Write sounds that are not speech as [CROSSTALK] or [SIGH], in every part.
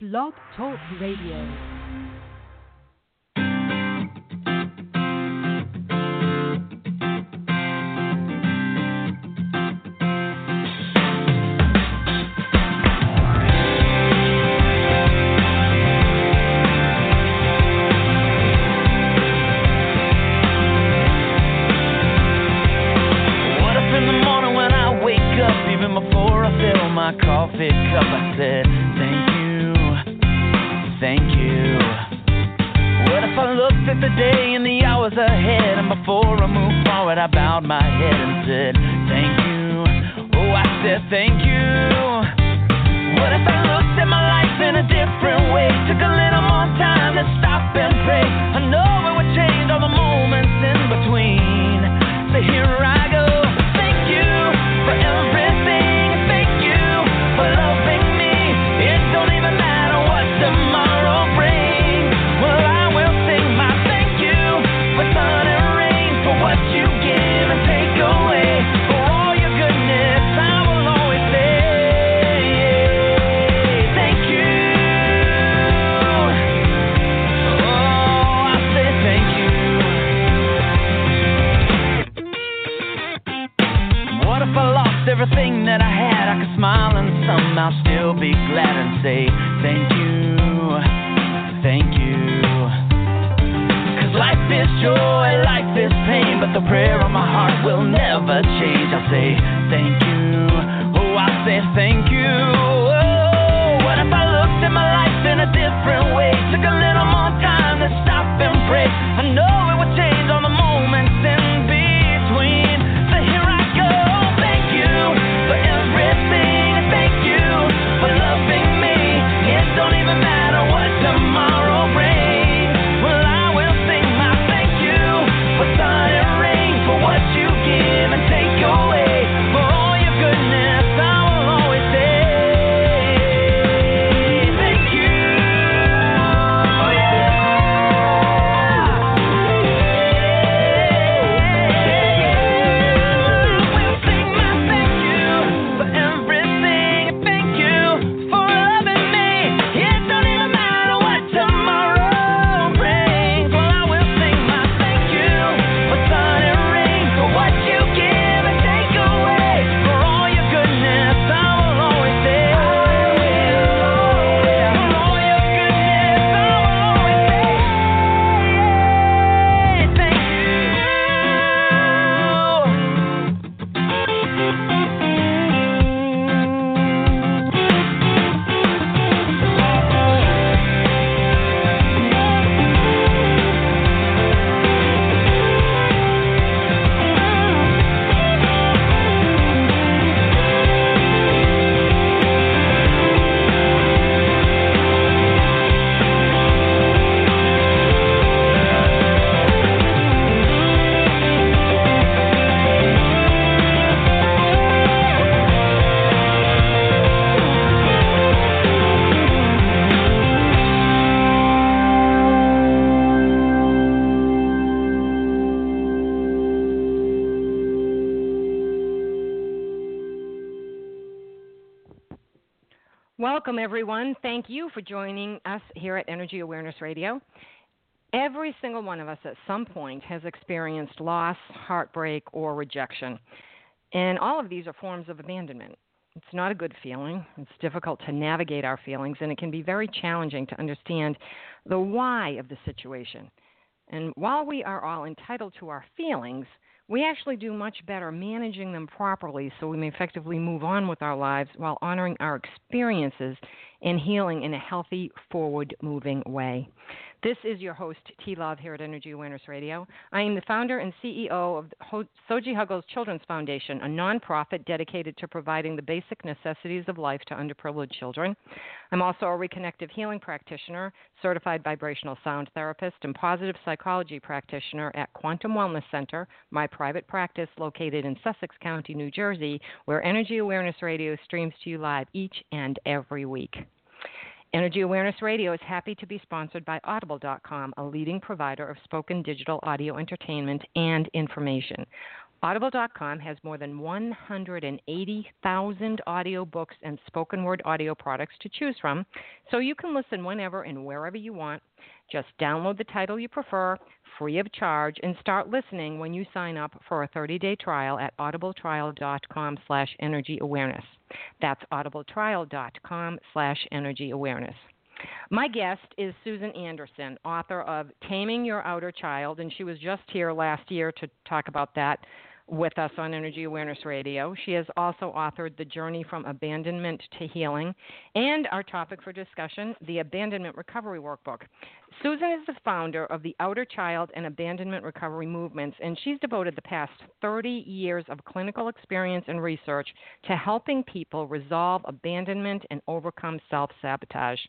Blog Talk Radio. What if in the morning when I wake up, even before I fill my coffee cup, I said, Thank you, thank you. What if I looked at the day and the hours ahead, and before I moved forward, I bowed my head and said, Thank you, oh, I said, Thank you. What if I looked at my life in a different way, took a little more time to stop and pray? I know it would change all the moments in between. So here I go. Thank you for everything. Thank you for joining us here at Energy Awareness Radio. Every single one of us at some point has experienced loss, heartbreak, or rejection. And all of these are forms of abandonment. It's not a good feeling. It's difficult to navigate our feelings, and it can be very challenging to understand the why of the situation. And while we are all entitled to our feelings, we actually do much better managing them properly so we may effectively move on with our lives while honoring our experiences and healing in a healthy, forward moving way. This is your host, T Love, here at Energy Awareness Radio. I am the founder and CEO of Soji Huggles Children's Foundation, a nonprofit dedicated to providing the basic necessities of life to underprivileged children. I'm also a reconnective healing practitioner, certified vibrational sound therapist, and positive psychology practitioner at Quantum Wellness Center, my private practice located in Sussex County, New Jersey, where Energy Awareness Radio streams to you live each and every week. Energy Awareness Radio is happy to be sponsored by Audible.com, a leading provider of spoken digital audio entertainment and information. Audible.com has more than 180,000 audiobooks and spoken word audio products to choose from, so you can listen whenever and wherever you want. Just download the title you prefer, free of charge, and start listening when you sign up for a 30-day trial at audibletrial.com slash energyawareness. That's audibletrial.com slash energyawareness. My guest is Susan Anderson, author of Taming Your Outer Child, and she was just here last year to talk about that with us on Energy Awareness Radio. She has also authored The Journey from Abandonment to Healing and our topic for discussion, the Abandonment Recovery Workbook. Susan is the founder of the Outer Child and Abandonment Recovery Movements, and she's devoted the past 30 years of clinical experience and research to helping people resolve abandonment and overcome self sabotage.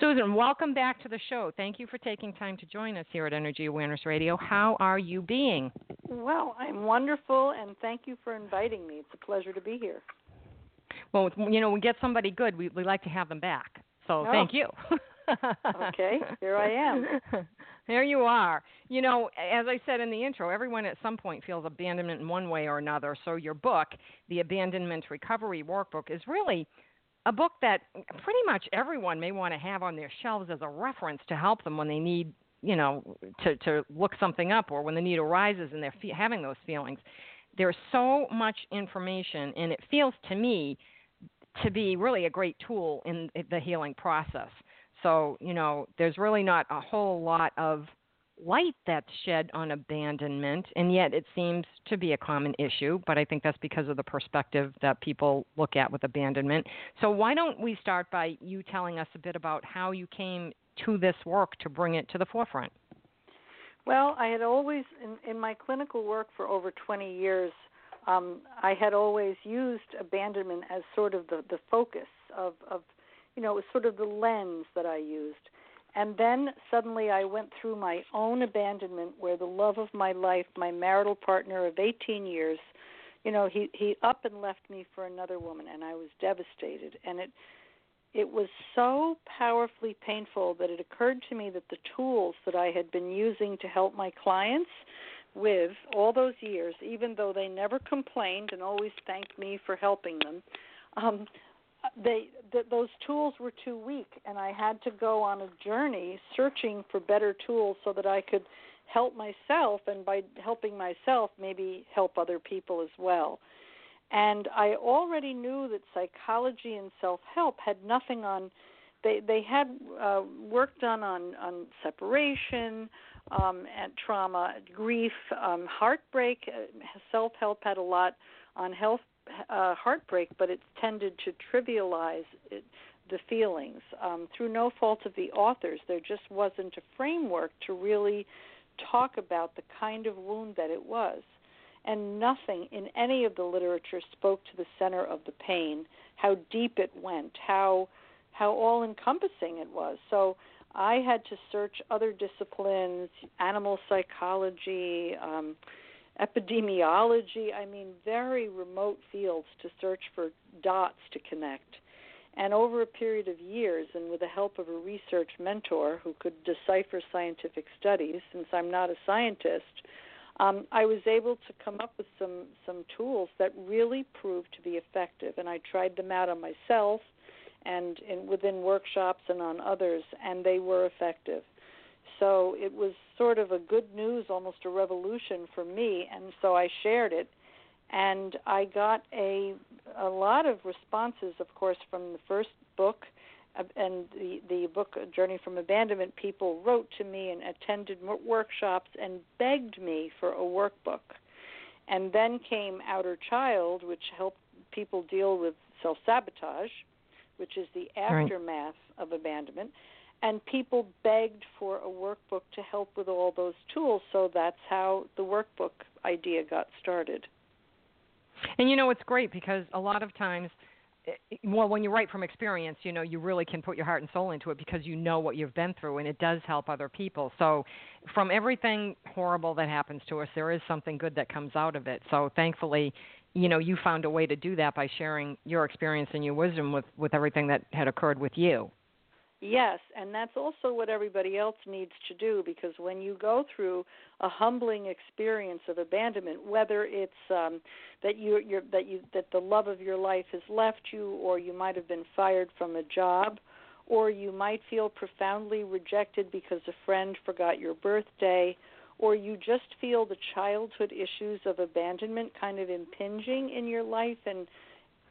Susan, welcome back to the show. Thank you for taking time to join us here at Energy Awareness Radio. How are you being? Well, I'm wonderful, and thank you for inviting me. It's a pleasure to be here. Well, you know, we get somebody good, we, we like to have them back. So oh. thank you. [LAUGHS] okay, here I am. [LAUGHS] There you are. You know, as I said in the intro, everyone at some point feels abandonment in one way or another. So your book, the Abandonment Recovery Workbook, is really a book that pretty much everyone may want to have on their shelves as a reference to help them when they need, you know, to to look something up or when the need arises and they're fe- having those feelings. There's so much information, and it feels to me to be really a great tool in the healing process. So, you know, there's really not a whole lot of light that's shed on abandonment, and yet it seems to be a common issue. But I think that's because of the perspective that people look at with abandonment. So, why don't we start by you telling us a bit about how you came to this work to bring it to the forefront? Well, I had always, in, in my clinical work for over 20 years, um, I had always used abandonment as sort of the, the focus of, of, you know, it was sort of the lens that I used. And then suddenly I went through my own abandonment where the love of my life, my marital partner of 18 years, you know, he he up and left me for another woman and I was devastated. And it it was so powerfully painful that it occurred to me that the tools that I had been using to help my clients with all those years, even though they never complained and always thanked me for helping them, um, they th- those tools were too weak and I had to go on a journey searching for better tools so that I could help myself and by helping myself maybe help other people as well. And I already knew that psychology and self-help had nothing on they they had uh, work done on on separation um, and trauma, grief, um, heartbreak. Uh, self-help had a lot on health uh, heartbreak, but it's tended to trivialize it, the feelings. Um, through no fault of the authors, there just wasn't a framework to really talk about the kind of wound that it was. And nothing in any of the literature spoke to the center of the pain, how deep it went, how how all encompassing it was. So I had to search other disciplines, animal psychology, um, epidemiology, I mean, very remote fields to search for dots to connect. And over a period of years, and with the help of a research mentor who could decipher scientific studies, since I'm not a scientist, um, I was able to come up with some some tools that really proved to be effective. And I tried them out on myself, and in, within workshops and on others, and they were effective. So it was sort of a good news, almost a revolution for me, and so I shared it. And I got a a lot of responses, of course, from the first book and the the book Journey from Abandonment. People wrote to me and attended workshops and begged me for a workbook. And then came Outer Child, which helped people deal with self sabotage, which is the aftermath right. of abandonment. And people begged for a workbook to help with all those tools. So that's how the workbook idea got started. And you know, it's great because a lot of times eh, well when you write from experience you know you really can put your heart and soul into it because you know what you've been through and it does help other people so from everything horrible that happens to us there is something good that comes out of it so thankfully you know you found a way to do that by sharing your experience and your wisdom with with everything that had occurred with you Yes, and that's also what everybody else needs to do because when you go through a humbling experience of abandonment, whether it's um, that you you're, that you that the love of your life has left you, or you might have been fired from a job, or you might feel profoundly rejected because a friend forgot your birthday, or you just feel the childhood issues of abandonment kind of impinging in your life and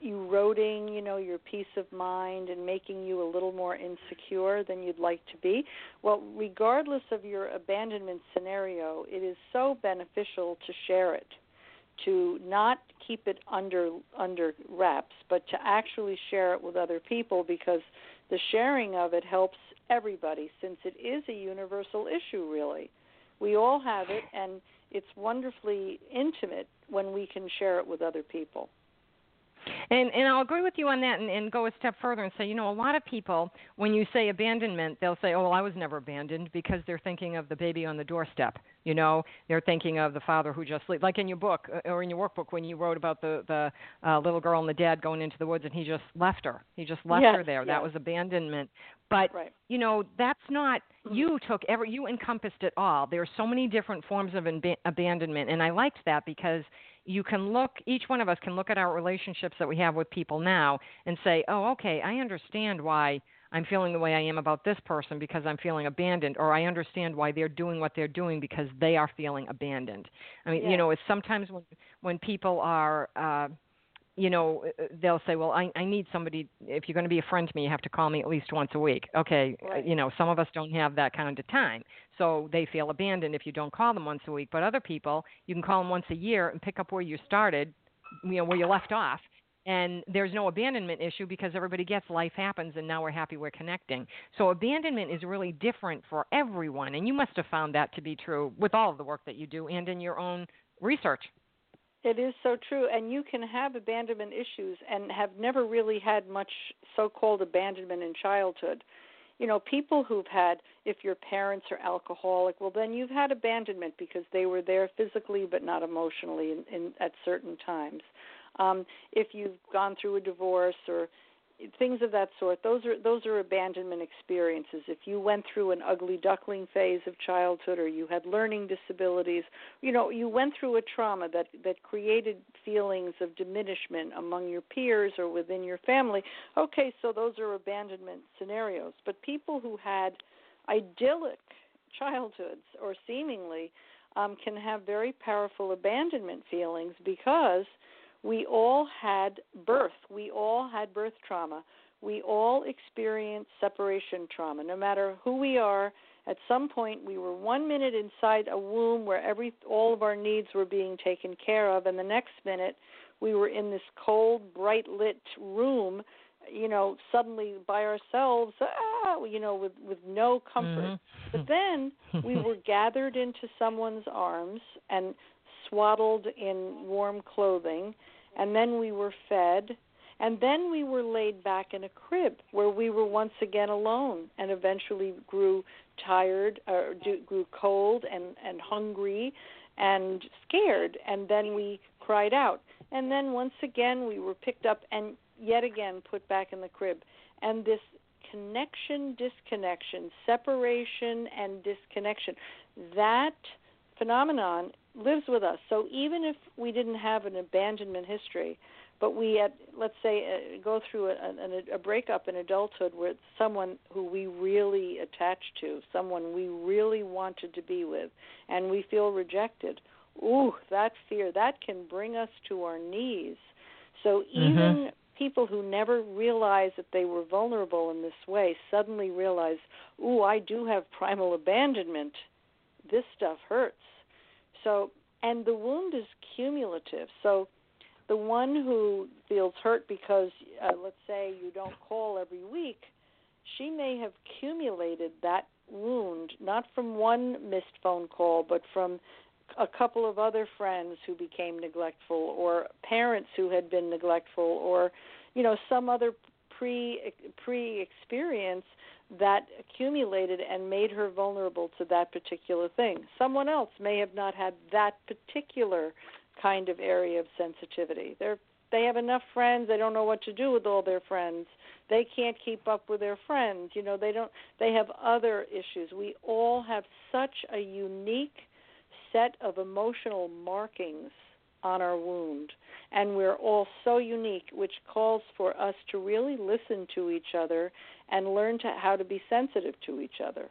eroding, you know, your peace of mind and making you a little more insecure than you'd like to be. Well, regardless of your abandonment scenario, it is so beneficial to share it, to not keep it under under wraps, but to actually share it with other people because the sharing of it helps everybody since it is a universal issue really. We all have it and it's wonderfully intimate when we can share it with other people. And and I'll agree with you on that and, and go a step further and say, you know, a lot of people when you say abandonment, they'll say, "Oh, well, I was never abandoned," because they're thinking of the baby on the doorstep. You know, they're thinking of the father who just left. like in your book uh, or in your workbook when you wrote about the the uh, little girl and the dad going into the woods and he just left her. He just left yes, her there. Yes. That was abandonment. But right. you know, that's not you took every you encompassed it all. There are so many different forms of ab- abandonment, and I liked that because you can look each one of us can look at our relationships that we have with people now and say oh okay i understand why i'm feeling the way i am about this person because i'm feeling abandoned or i understand why they're doing what they're doing because they are feeling abandoned i mean yes. you know it's sometimes when when people are uh you know uh, they'll say well i i need somebody if you're going to be a friend to me you have to call me at least once a week. Okay right. you know some of us don't have that kind of time so they feel abandoned if you don't call them once a week but other people you can call them once a year and pick up where you started you know where you left off and there's no abandonment issue because everybody gets life happens and now we're happy we're connecting. So abandonment is really different for everyone and you must have found that to be true with all of the work that you do and in your own research it is so true, and you can have abandonment issues and have never really had much so-called abandonment in childhood. You know, people who've had, if your parents are alcoholic, well, then you've had abandonment because they were there physically but not emotionally in, in, at certain times. Um, if you've gone through a divorce or things of that sort. Those are those are abandonment experiences. If you went through an ugly duckling phase of childhood or you had learning disabilities you know you went through a trauma that that created feelings of diminishment among your peers or within your family. Okay so those are abandonment scenarios. But people who had idyllic childhoods or seemingly um, can have very powerful abandonment feelings because we all had birth. We all had birth trauma. We all experience separation trauma. No matter who we are, at some point we were one minute inside a womb where every all of our needs were being taken care of, and the next minute we were in this cold, bright lit room, you know, suddenly by ourselves, ah, you know, with with no comfort. Mm-hmm. But then [LAUGHS] we were gathered into someone's arms and swaddled in warm clothing and then we were fed, and then we were laid back in a crib where we were once again alone, and eventually grew tired, uh, or grew cold and and hungry, and scared, and then we cried out, and then once again we were picked up and yet again put back in the crib, and this connection disconnection separation and disconnection that phenomenon lives with us. So even if we didn't have an abandonment history, but we had, let's say, uh, go through a, a, a breakup in adulthood with someone who we really attached to, someone we really wanted to be with, and we feel rejected. Ooh, that fear that can bring us to our knees. So Mm-hmm. even Mm-hmm. people who never realized that they were vulnerable in this way suddenly realize, ooh, I do have primal abandonment. This stuff hurts so, and the wound is cumulative. So, the one who feels hurt because, uh, let's say, you don't call every week, she may have accumulated that wound not from one missed phone call, but from a couple of other friends who became neglectful, or parents who had been neglectful, or you know some other pre pre experience that accumulated and made her vulnerable to that particular thing. Someone else may have not had that particular kind of area of sensitivity. They're they have enough friends, they don't know what to do with all their friends. They can't keep up with their friends. You know, they don't they have other issues. We all have such a unique set of emotional markings on our wound. And we're all so unique, which calls for us to really listen to each other and learn to, how to be sensitive to each other.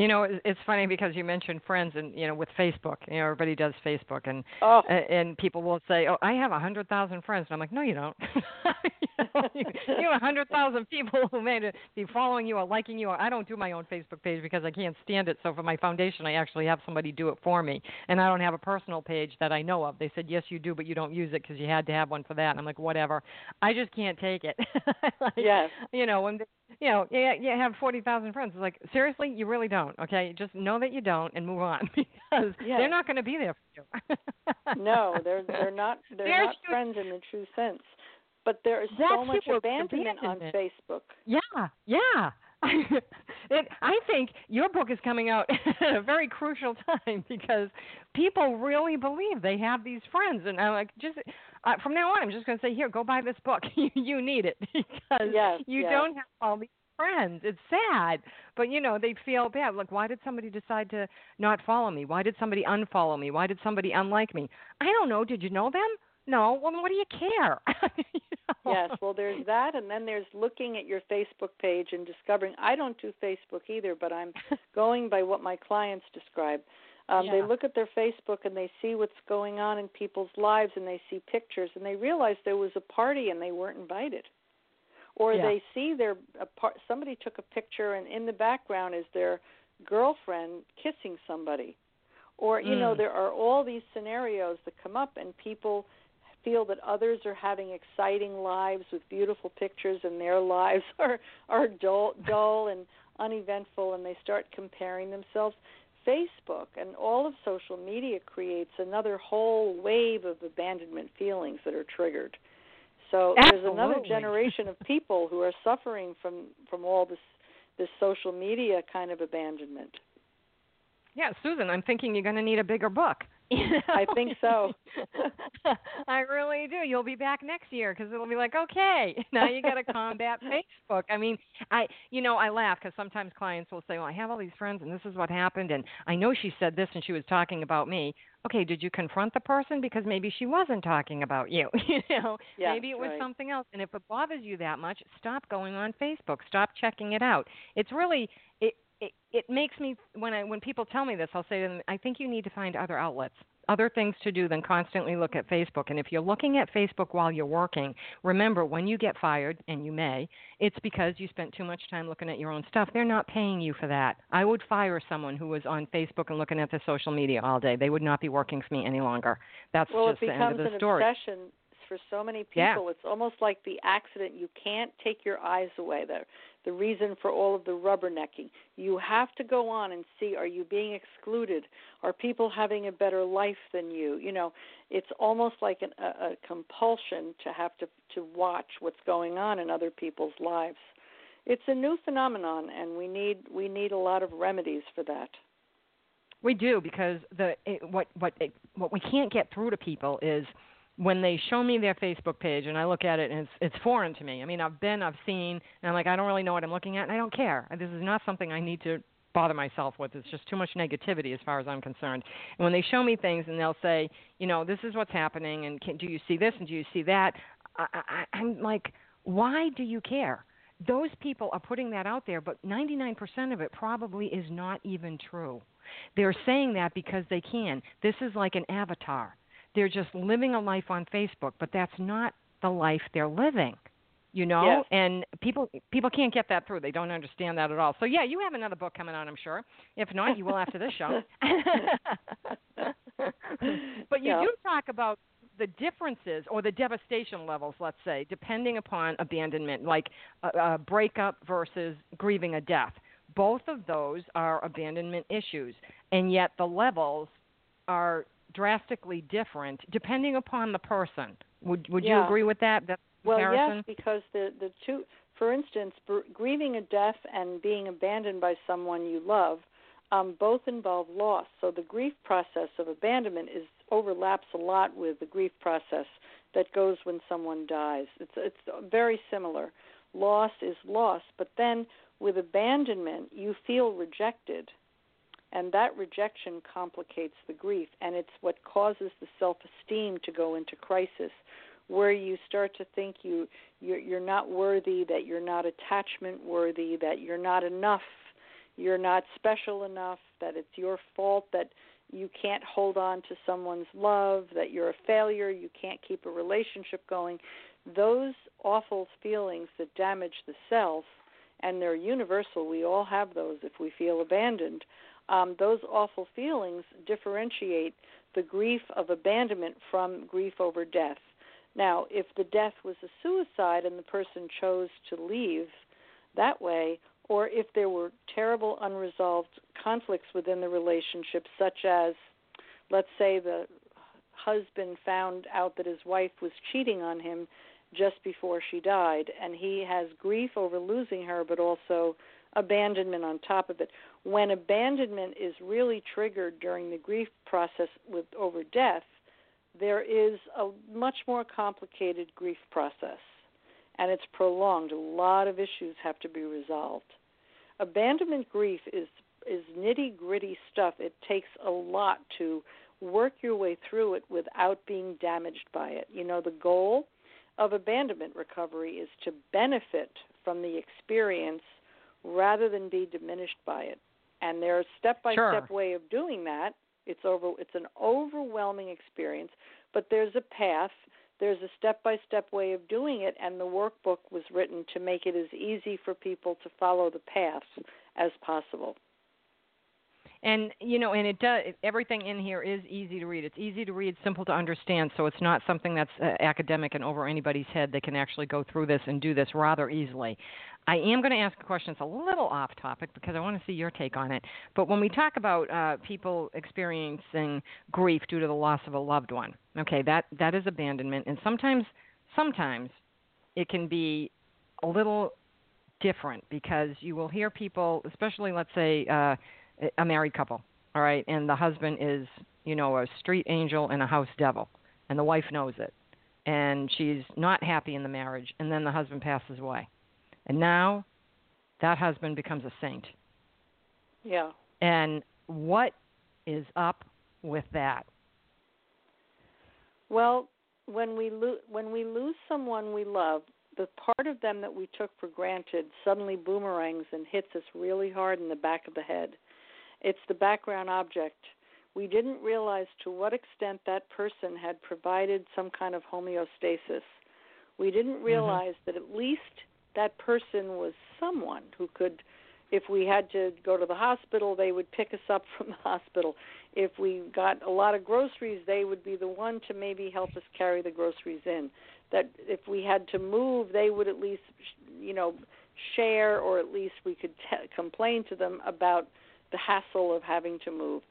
You know, it's funny because you mentioned friends, and you know, with Facebook, you know, everybody does Facebook, and oh. and people will say, "Oh, I have a hundred thousand friends," and I'm like, "No, you don't. [LAUGHS] you, know, you, you have a hundred thousand people who may be following you or liking you. Or I don't do my own Facebook page because I can't stand it. So for my foundation, I actually have somebody do it for me, and I don't have a personal page that I know of. They said, "Yes, you do, but you don't use it because you had to have one for that." And I'm like, "Whatever. I just can't take it." [LAUGHS] like, yes. You know, when you know, you, you have 40,000 friends. It's like, seriously, you really don't, okay? Just know that you don't and move on [LAUGHS] because yes. they're not going to be there for you. [LAUGHS] no, they're they're not they're, they're not friends in the true sense. But there is so much abandonment, abandonment on Facebook. Yeah, yeah. [LAUGHS] it, I think your book is coming out at a very crucial time because people really believe they have these friends, and I'm like, just uh, from now on, I'm just going to say, here, go buy this book. you, you need it because yes, you yes. don't have all these friends. It's sad, but you know they feel bad. Like, why did somebody decide to not follow me? Why did somebody unfollow me? Why did somebody unlike me? I don't know. Did you know them? No. Well, then what do you care? [LAUGHS] you know? Yes. Well, there's that, and then there's looking at your Facebook page and discovering. I don't do Facebook either, but I'm [LAUGHS] going by what my clients describe. Um, yeah. They look at their Facebook and they see what's going on in people's lives, and they see pictures, and they realize there was a party and they weren't invited, or yeah. they see their a part, somebody took a picture and in the background is their girlfriend kissing somebody, or you mm. know there are all these scenarios that come up, and people feel that others are having exciting lives with beautiful pictures and their [LAUGHS] lives are are dull dull and uneventful and they start comparing themselves Facebook and all of social media creates another whole wave of abandonment feelings that are triggered. So Absolutely. there's another generation of people who are suffering from from all this this social media kind of abandonment. Yeah, Susan, I'm thinking you're going to need a bigger book. [LAUGHS] You know? [LAUGHS] I think so. [LAUGHS] I really do. You'll be back next year because it'll be like, okay, now you got to combat Facebook. I mean, I, you know, I laugh because sometimes clients will say, well, I have all these friends and this is what happened, and I know she said this and she was talking about me. Okay, did you confront the person because maybe she wasn't talking about you? you know, yeah, maybe it was right. something else. And if it bothers you that much, stop going on Facebook. Stop checking it out. It's really it it, it makes me when I when people tell me this, I'll say to them, I think you need to find other outlets, other things to do than constantly look at Facebook. And if you're looking at Facebook while you're working, remember when you get fired, and you may, it's because you spent too much time looking at your own stuff. They're not paying you for that. I would fire someone who was on Facebook and looking at the social media all day. They would not be working for me any longer. That's well, just it the end of becomes the an story. obsession for so many people. Yeah. It's almost like the accident. You can't take your eyes away. The the reason for all of the rubbernecking. You have to go on and see are you being excluded? Are people having a better life than you? You know, it's almost like an, a, a compulsion to have to to watch what's going on in other people's lives. It's a new phenomenon, and we need we need a lot of remedies for that. We do because the it, what what it, what we can't get through to people is when they show me their Facebook page and I look at it and it's it's foreign to me. I mean, I've been, I've seen, and I'm like, I don't really know what I'm looking at, and I don't care. This is not something I need to bother myself with. It's just too much negativity as far as I'm concerned. And when they show me things and they'll say, you know, this is what's happening, and can, do you see this and do you see that? I, I, I'm like, why do you care? Those people are putting that out there, but 99% of it probably is not even true. They're saying that because they can. This is like an avatar they're just living a life on Facebook, but that's not the life they're living. You know, yes. and people people can't get that through. They don't understand that at all. So yeah, you have another book coming out, I'm sure. If not, you will after this show. [LAUGHS] [LAUGHS] but you yeah. do talk about the differences or the devastation levels, let's say, depending upon abandonment, like a, a breakup versus grieving a death. Both of those are abandonment issues, and yet the levels are drastically different depending upon the person. Would Would yeah. you agree with that? that well, comparison? yes, because the the two, for instance, br- grieving a death and being abandoned by someone you love, um, both involve loss. So the grief process of abandonment is overlaps a lot with the grief process that goes when someone dies. It's it's very similar. Loss is loss, but then with abandonment, you feel rejected and that rejection complicates the grief and it's what causes the self-esteem to go into crisis where you start to think you you're, you're not worthy that you're not attachment worthy that you're not enough you're not special enough that it's your fault that you can't hold on to someone's love that you're a failure you can't keep a relationship going. Those awful feelings that damage the self and they're universal we all have those if we feel abandoned um, those awful feelings differentiate the grief of abandonment from grief over death. Now, if the death was a suicide and the person chose to leave that way, or if there were terrible unresolved conflicts within the relationship, such as, let's say, the husband found out that his wife was cheating on him just before she died, and he has grief over losing her, but also abandonment on top of it. When abandonment is really triggered during the grief process with over death, there is a much more complicated grief process and it's prolonged. A lot of issues have to be resolved. Abandonment grief is is nitty gritty stuff. It takes a lot to work your way through it without being damaged by it. You know, the goal of abandonment recovery is to benefit from the experience rather than be diminished by it. And there's step by step way of doing that. It's over it's an overwhelming experience, but there's a path, there's a step by step way of doing it and the workbook was written to make it as easy for people to follow the paths as possible and you know and it does everything in here is easy to read. It's easy to read simple to understand. So it's not something that's uh, academic and over anybody's head. They can actually go through this and do this rather easily. I am going to ask a question. That's a little off topic because i want to see your take on it. But when we talk about uh, people experiencing grief due to the loss of a loved one okay that that is abandonment. And sometimes sometimes it can be a little different because you will hear people especially let's say uh, a married couple, all right, and the husband is, you know, a street angel and a house devil, and the wife knows it, and she's not happy in the marriage, and then the husband passes away, and now that husband becomes a saint. Yeah. And what is up with that? Well, when we lo- when we lose someone we love, the part of them that we took for granted suddenly boomerangs and hits us really hard in the back of the head. It's the background object. We didn't realize to what extent that person had provided some kind of homeostasis. We didn't mm-hmm. realize mm-hmm. that at least that person was someone who could if we had to go to the hospital, they would pick us up [LAUGHS] from the hospital. If we got a lot of groceries, they would be the one to maybe help us carry the groceries in. That if we had to move, they would at least, you know, share, or at least we could t- complain to them about the hassle of having to move.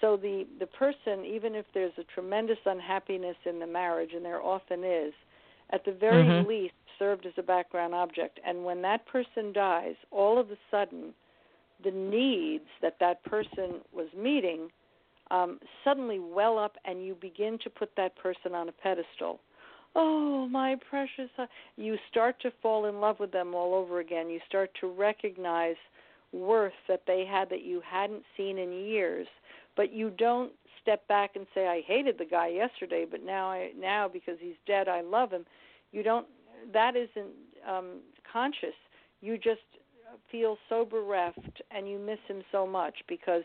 So the the person, even if there's a tremendous unhappiness in the marriage, and there often is, at the very mm-hmm. least served as a background object. And when that person dies, all of a sudden, the needs that that person was meeting um, suddenly well up, and you begin to put that person on a pedestal. Oh, my precious! You start to fall in love with them all over again. You start to recognize worth that they had that you hadn't seen in years. But you don't step back and say i hated the guy yesterday but now i now because he's dead i love him. You don't that isn't um conscious. You just feel so bereft and you miss him so much because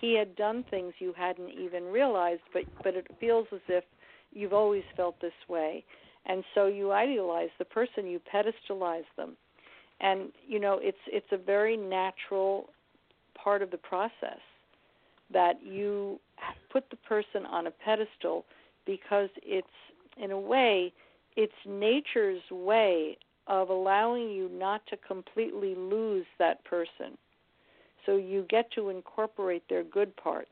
he had done things you hadn't even realized but but it feels as if you've always felt this way. And so you idealize the person you pedestalize them and you know it's it's a very natural part of the process that you put the person on a pedestal because it's in a way, it's nature's way of allowing you not to completely lose that person. So you get to incorporate their good parts.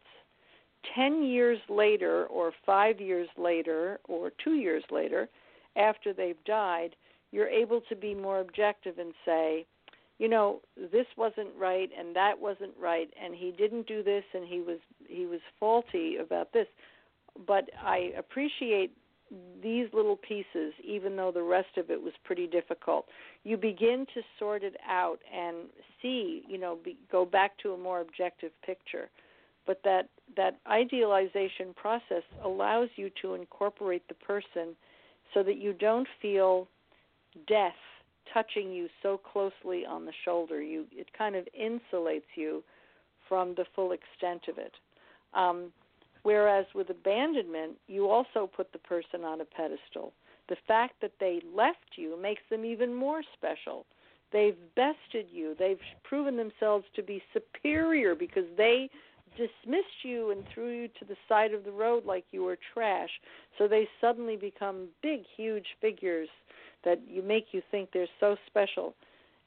10 years later, or five years later, or two years later, after they've died, you're able to be more objective and say, you know, this wasn't right and that wasn't right and he didn't do this and he was he was faulty about this. But I appreciate these little pieces, even though the rest of it was pretty difficult. You begin to sort it out and see, you know, be, go back to a more objective picture. But that that idealization process allows you to incorporate the person so that you don't feel death touching you so closely on the shoulder. You it kind of insulates you from the full extent of it. Um, Whereas with abandonment, you also put the person on a pedestal. The fact that they left you makes them even more special. They've bested you. They've proven themselves to be superior because they dismissed you and threw you to the side of the road like you were trash. So they suddenly become big, huge figures that you make you think they're so special.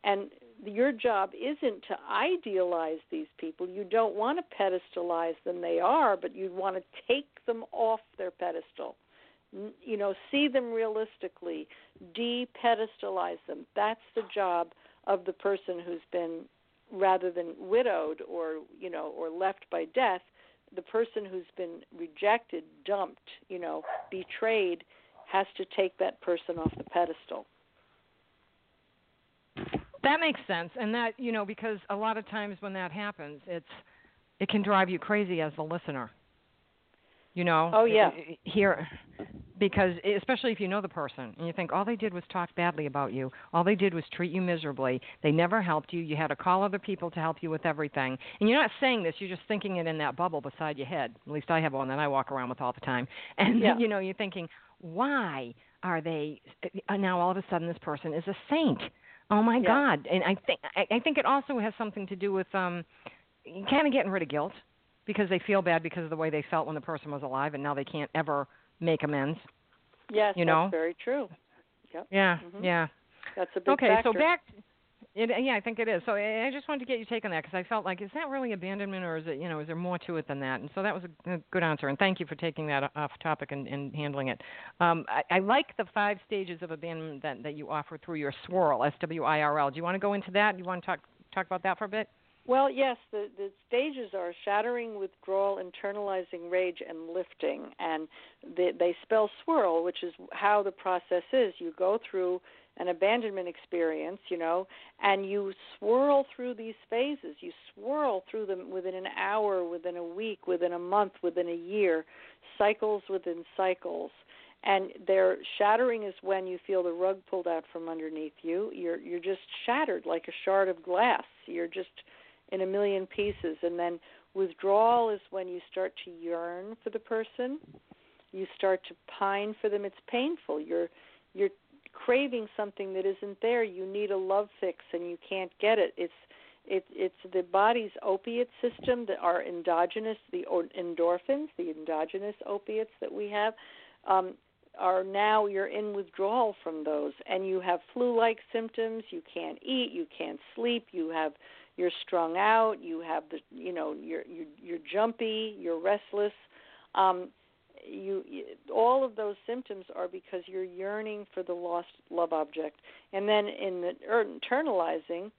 And your job isn't to idealize these people. You don't want to pedestalize them. They are, but you want to take them off their pedestal. You know, see them realistically, de-pedestalize them. That's the job of the person who's been rather than widowed or you know or left by death the person who's been rejected dumped you know betrayed has to take that person off the pedestal that makes sense, and that you know because a lot of times when that happens, it's it can drive you crazy as the listener. You know. Oh yeah. Here, because especially if you know the person and you think all they did was talk badly about you, all they did was treat you miserably. They never helped you. You had to call other people to help you with everything. And you're not saying this. You're just thinking it in that bubble beside your head. At least I have one that I walk around with all the time. [LAUGHS] And yeah. you know, you're thinking, why are they now all of a sudden this person is a saint? Oh my yeah. God! And I think I, I think it also has something to do with um, kind of getting rid of guilt because they feel bad because of the way they felt when the person was alive, and now they can't ever make amends. Yes, you know? that's very true. Yep. Yeah, mm-hmm. yeah. That's a big okay, factor. so back. It, yeah, I think it is. So I just wanted to get your take on that because I felt like is that really abandonment or is it you know is there more to it than that? And so that was a, a good answer, and thank you for taking that off topic and, and handling it. Um, I, I like the five stages of abandonment that, that you offer through your swirl, S W I R L. Do you want to go into that? Do you want to talk talk about that for a bit? Well, yes, the, the stages are shattering, withdrawal, internalizing rage, and lifting. And they, they spell swirl, which is how the process is. You go through an abandonment experience, you know, and you swirl through these phases. You swirl through them within an hour, within a week, within a month, within a year, cycles within cycles. And their shattering is when you feel the rug pulled out from underneath you. You're you're just shattered like a shard of glass. You're just in a million pieces. And then withdrawal is when you start to yearn for the person. You start to pine for them. It's painful. You're you're craving something that isn't there. You need a love fix and you can't get it. It's it, it's the body's opiate system that are endogenous, the endorphins, the endogenous opiates that we have, um, are now you're in withdrawal from those, and you have flu-like symptoms. You can't eat, you can't sleep, you have you're strung out, you have the you know you're you're, you're jumpy, you're restless. Um, you, you all of those symptoms are because you're yearning for the lost love object and then in the er, internalizing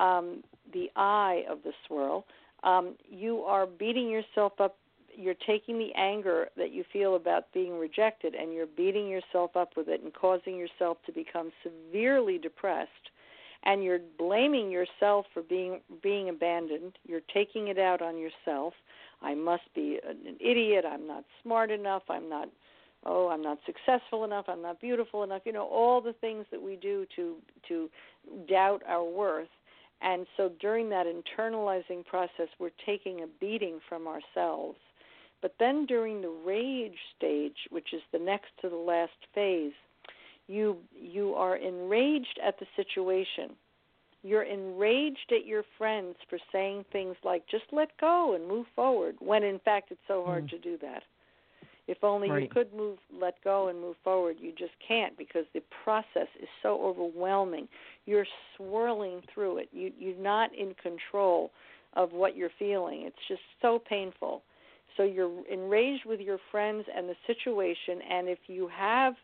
um, the eye of the swirl um, you are beating yourself up you're taking the anger that you feel about being rejected and you're beating yourself up with it and causing yourself to become severely depressed and you're blaming yourself for being being abandoned. You're taking it out on yourself. I must be an idiot. I'm not smart enough. I'm not oh i'm not successful enough. I'm not beautiful enough. You know all the things that we do to to doubt our worth. And so during that internalizing process we're taking a beating from ourselves. But then during the rage stage which is the next to the last phase you you are enraged at the situation you're enraged at your friends for saying things like, just let go and move forward, when in fact it's so hard mm. to do that. If only Right. you could move, let go, and move forward. You just can't because the process is so overwhelming. You're swirling through it. You, you're not in control of what you're feeling. It's just so painful. So you're enraged with your friends and the situation, and if you have,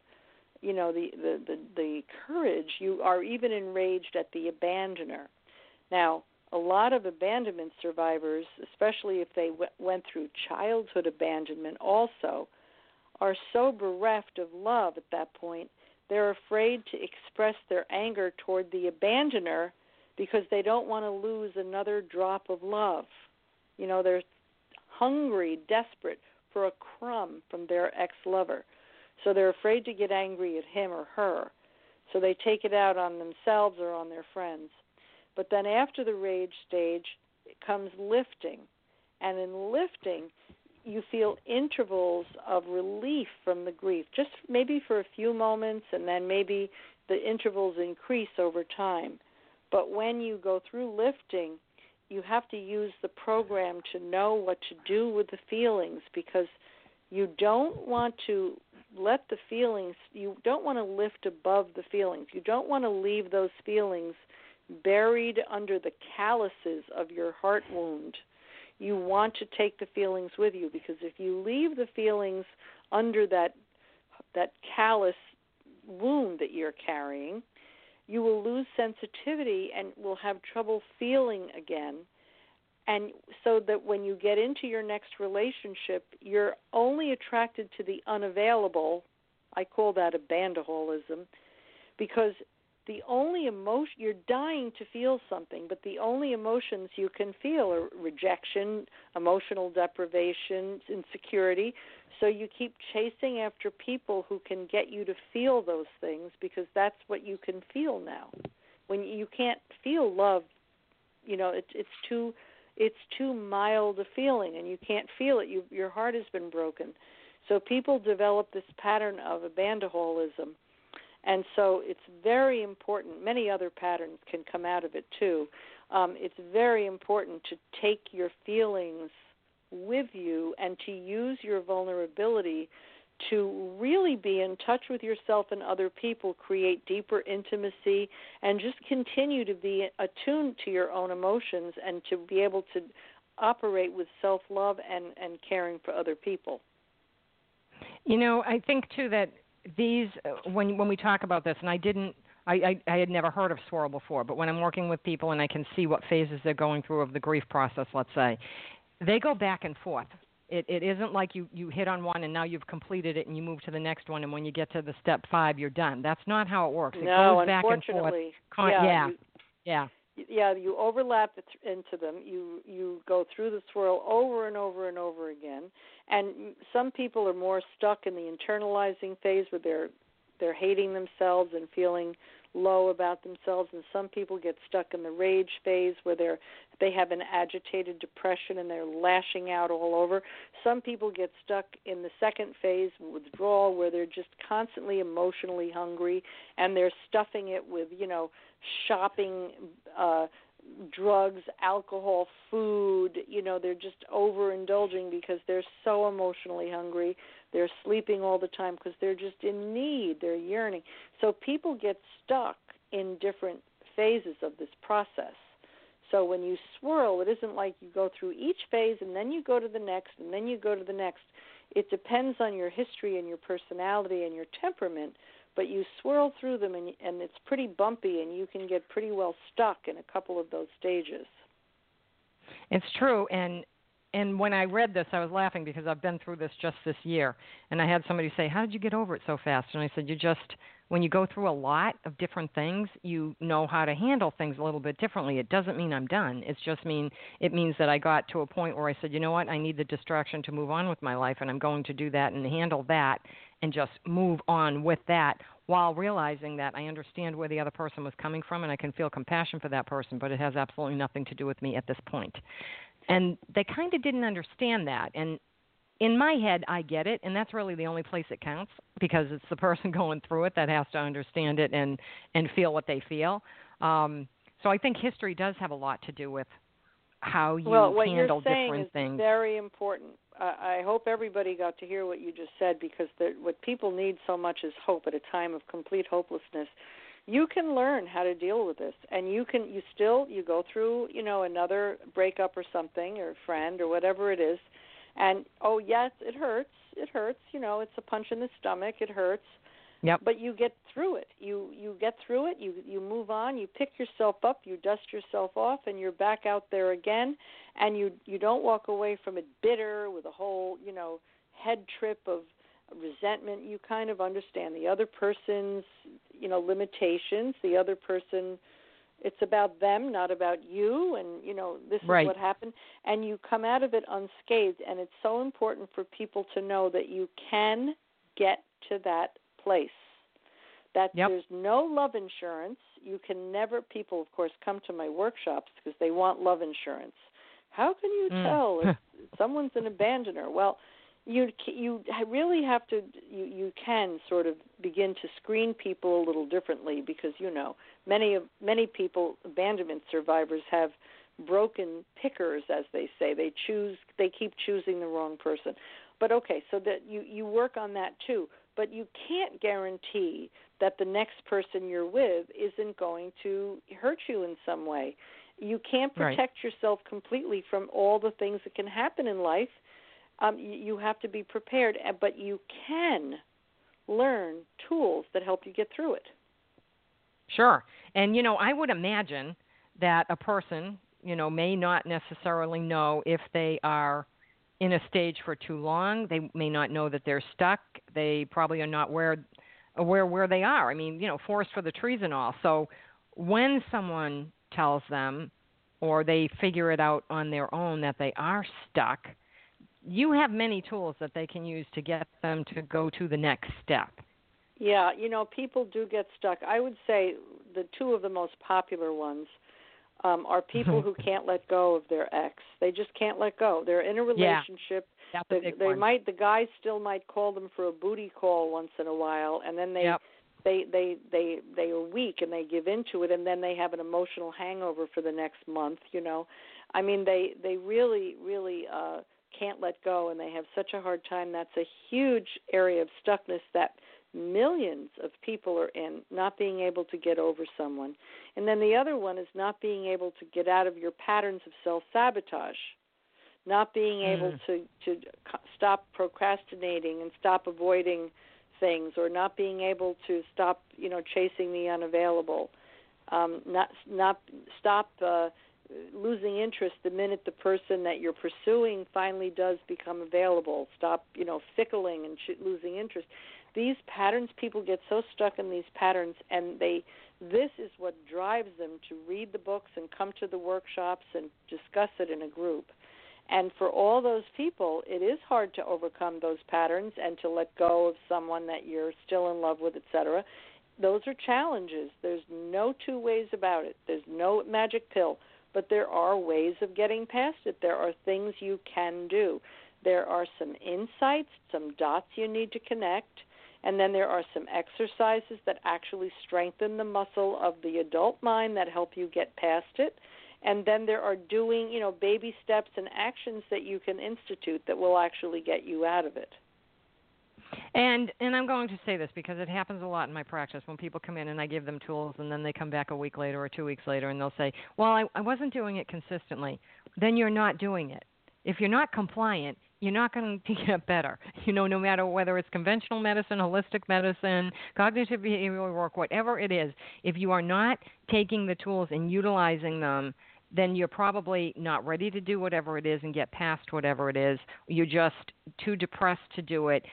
you know, the the the, the courage, you are even enraged at the abandoner. Now, a lot of abandonment survivors, especially if they w- went through childhood abandonment, also are so bereft of love at that point, they're afraid to express their anger toward the abandoner because they don't want to lose another drop of love. You know, they're hungry, desperate for a crumb from their ex lover. So they're afraid to get angry at him or her. So they take it out on themselves or on their friends. But then after the rage stage it comes lifting. And in lifting, you feel intervals of relief from the grief, just maybe for a few moments, and then maybe the intervals increase over time. But when you go through lifting, you have to use the program to know what to do with the feelings because you don't want to let the feelings you don't want to lift above the feelings. You don't want to leave those feelings buried under the calluses of your heart wound. You want to take the feelings with you because if you leave the feelings under that that callous wound that you're carrying you will lose sensitivity and will have trouble feeling again and so that when you get into your next relationship you're only attracted to the unavailable. I call that abandoholism. Because the only emotion you're dying to feel something but the only emotions you can feel are rejection emotional deprivation insecurity. So you keep chasing after people who can get you to feel those things because that's what you can feel now. When you can't feel love you know it, it's too it's too mild a feeling and you can't feel it. You your heart has been broken. So people develop this pattern of abandoholism. And so it's very important many other patterns can come out of it too. Um, it's very important to take your feelings with you and to use your vulnerability to really be in touch with yourself and other people, create deeper intimacy, and just continue to be attuned to your own emotions and to be able to operate with self love and, and caring for other people. You know, I think too that these uh, when when we talk about this, and I didn't. I, I, I had never heard of swirl before, but when I'm working with people and I can see what phases they're going through of the grief process, let's say, they go back and forth. It, it isn't like you, you hit on one and now you've completed it and you move to the next one and when you get to the step five you're done. That's not how it works. It no, goes back and forth. unfortunately, Con- yeah, yeah, you, yeah. yeah, you overlap it into them. You you go through the swirl over and over and over again. And some people are more stuck in the internalizing phase where they're they're hating themselves and feeling low about themselves and some people get stuck in the rage phase where they're they have an agitated depression and they're lashing out all over. Some people get stuck in the second phase withdrawal where they're just constantly emotionally hungry and they're stuffing it with you know shopping uh drugs alcohol food. You know they're just overindulging because they're so emotionally hungry they're sleeping all the time because they're just in need. They're yearning. So people get stuck in different phases of this process. So when you swirl it isn't like you go through each phase and then you go to the next and then you go to the next. It depends on your history and your personality and your temperament but you swirl through them and and it's pretty bumpy and you can get pretty well stuck in a couple of those stages. It's true, and and when I read this, I was laughing because I've been through this just this year, and I had somebody say, "How did you get over it so fast?" And I said, "You just when you go through a lot of different things, you know how to handle things a little bit differently. It doesn't mean I'm done. It's just mean it means that I got to a point where I said, you know what, I need the distraction to move on with my life, and I'm going to do that and handle that, and just move on with that." While realizing that I understand where the other person was coming from and I can feel compassion for that person, but it has absolutely nothing to do with me at this point. And they kind of didn't understand that. And in my head, I get it, and that's really the only place it counts because it's the person [LAUGHS] going through it that has to understand it and and feel what they feel. Um, so I think history does have a lot to do with how you well, what handle you're saying different is things. very important. Uh, I hope everybody got to hear what you just said because the, what people need so much is hope at a time of complete hopelessness. You can learn how to deal with this, and you can. You still you go through you know another breakup or something or friend or whatever it is, and oh yes, it hurts. It hurts. You know, it's a punch in the stomach. It hurts Yep. but you get through it you you get through it you you move on you pick yourself up you dust yourself off and you're back out there again and you you don't walk away from it bitter with a whole you know head trip of resentment you kind of understand the other person's you know limitations the other person it's about them not about you and you know this Right. is what happened and you come out of it unscathed and it's so important for people to know that you can get to that place that Yep. there's no love insurance you can never people of course come to my workshops because they want love insurance how can you Mm. tell if [LAUGHS] someone's an abandoner well you you really have to you you can sort of begin to screen people a little differently because you know many of many people abandonment survivors have broken pickers as they say. They choose they keep choosing the wrong person. But okay so that you you work on that too. But you can't guarantee that the next person you're with isn't going to hurt you in some way. You can't Right. protect yourself completely from all the things that can happen in life um, you, have to be prepared, uh, but you can learn tools that help you get through it. Sure. And you know, I would imagine that a person, you know, may not necessarily know if they are in a stage for too long. They may not know that they're stuck. They probably are not aware aware where they are. I mean, you know, forest for the trees and all. So when someone tells them or they figure it out on their own that they are stuck, you have many tools that they can use to get them to go to the next step. Yeah, you know, people do get stuck. I would say the two of the most popular ones um, are people who [LAUGHS] can't let go of their ex. They just can't let go. They're in a relationship. Yeah. That's a They, big they one. might the guy still might call them for a booty call once in a while, and then they Yep. they they they they are weak and they give into it, and then they have an emotional hangover for the next month. You know, I mean they they really really uh, can't let go, and they have such a hard time. That's a huge area of stuckness that millions of people are in, not being able to get over someone. And then the other one is not being able to get out of your patterns of self sabotage, not being able Mm. to to co- stop procrastinating and stop avoiding things, or not being able to stop, you know, chasing the unavailable, um, not not stop. Uh, losing interest the minute the person that you're pursuing finally does become available stop you know fickling and ch- losing interest. These patterns people get so stuck in these patterns and they this is what drives them to read the books and come to the workshops and discuss it in a group. And for all those people it is hard to overcome those patterns and to let go of someone that you're still in love with etc those are challenges. There's no two ways about it. There's no magic pill but there are ways of getting past it there are things you can do there are some insights some dots you need to connect and then there are some exercises that actually strengthen the muscle of the adult mind that help you get past it. And then there are doing, you know, baby steps and actions that you can institute that will actually get you out of it. And and I'm going to say this because it happens a lot in my practice when people come in and I give them tools and then they come back a week later or two weeks later and they'll say, Well, I, I wasn't doing it consistently. Then you're not doing it. If you're not compliant, you're not going [LAUGHS] to get better. You know, no matter whether it's conventional medicine, holistic medicine, cognitive behavioral work, whatever it is, if you are not taking the tools and utilizing them, then you're probably not ready to do whatever it is and get past whatever it is. You're just too depressed to do it.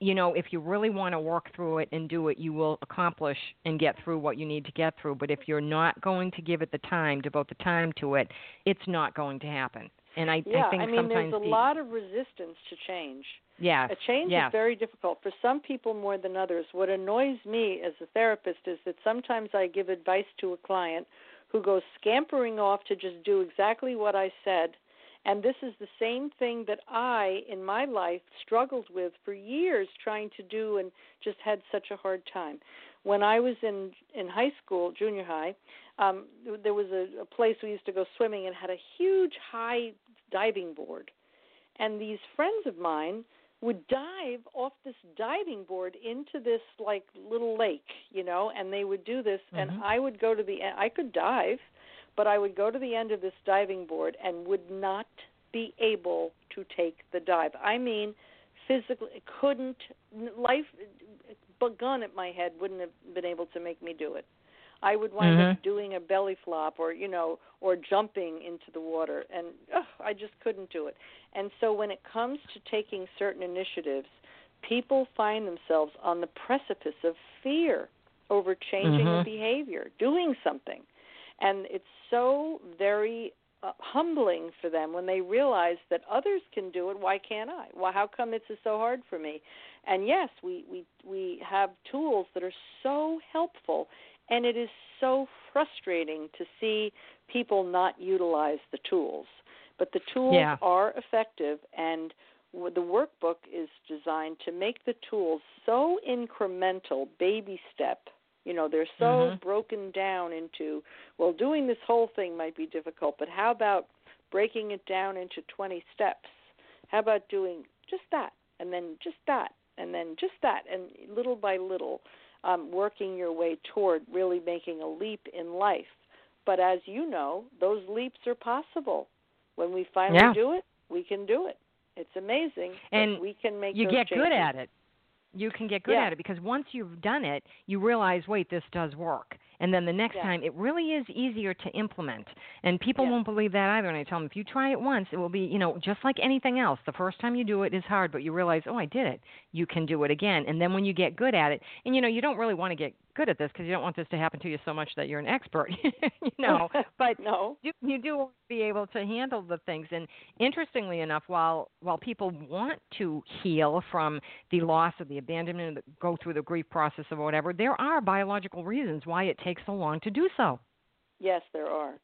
You know, if you really want to work through it and do it, you will accomplish and get through what you need to get through. But if you're not going to give it the time, devote the time to it, it's not going to happen. And I, Yeah, I think I mean, sometimes there's a the, lot of resistance to change. yeah, A change yeah. is very difficult for some people more than others. What annoys me as a therapist is that sometimes I give advice to a client who goes scampering off to just do exactly what I said. And this is the same thing that I, in my life, struggled with for years trying to do and just had such a hard time. when I was in in high school, junior high, um, there was a, a place we used to go swimming and had a huge high diving board, and these friends of mine would dive off this diving board into this like little lake, you know, and they would do this, mm-hmm. and I would go to the I could dive, but I would go to the end of this diving board and would not be able to take the dive. I mean, physically couldn't life gun at my head wouldn't have been able to make me do it. I would wind mm-hmm. up doing a belly flop or you know or jumping into the water and ugh, I just couldn't do it. And so when it comes to taking certain initiatives, people find themselves on the precipice of fear over changing mm-hmm. a behavior, doing something. And it's so very uh, humbling for them when they realize that others can do it. Why can't I? Well, how come it's so hard for me? And yes, we we we have tools that are so helpful, and it is so frustrating to see people not utilize the tools. But the tools yeah. are effective, and the workbook is designed to make the tools so incremental, baby step you know, they're so mm-hmm. broken down into, well, doing this whole thing might be difficult, but how about breaking it down into 20 steps? How about doing just that, and then just that, and then just that, and little by little, um, working your way toward really making a leap in life. But as you know, those leaps are possible. When we finally yeah. do it, we can do it. It's amazing. And we can make you get changes. good at it you can get good yeah. at it because once you've done it, you realize, wait, this does work. And then the next yeah. time, it really is easier to implement. And people yeah. won't believe that either. And I tell them, if you try it once, it will be, you know, just like anything else. The first time you do it is hard, but you realize, oh, I did it. You can do it again. And then when you get good at it, and you know, you don't really want to get good at this because you don't want this to happen to you so much that you're an expert, [LAUGHS] you [LAUGHS] know. But no, you, you do want to be able to handle the things. And interestingly enough, while while people want to heal from the loss of the abandonment, go through the grief process or whatever, there are biological reasons why it takes so long to do so. Yes, there are.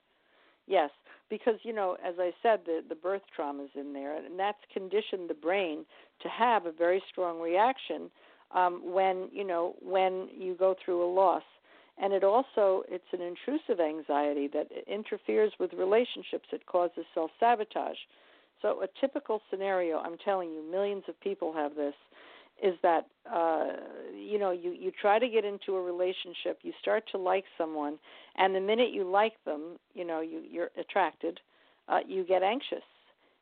Yes, because you know, as I said, the the birth trauma is in there, and that's conditioned the brain to have a very strong reaction um, when you know when you go through a loss. And it also it's an intrusive anxiety that interferes with relationships. It causes self sabotage so a typical scenario i'm telling you millions of people have this is that uh you know you you try to get into a relationship you start to like someone and the minute you like them you know you you're attracted uh you get anxious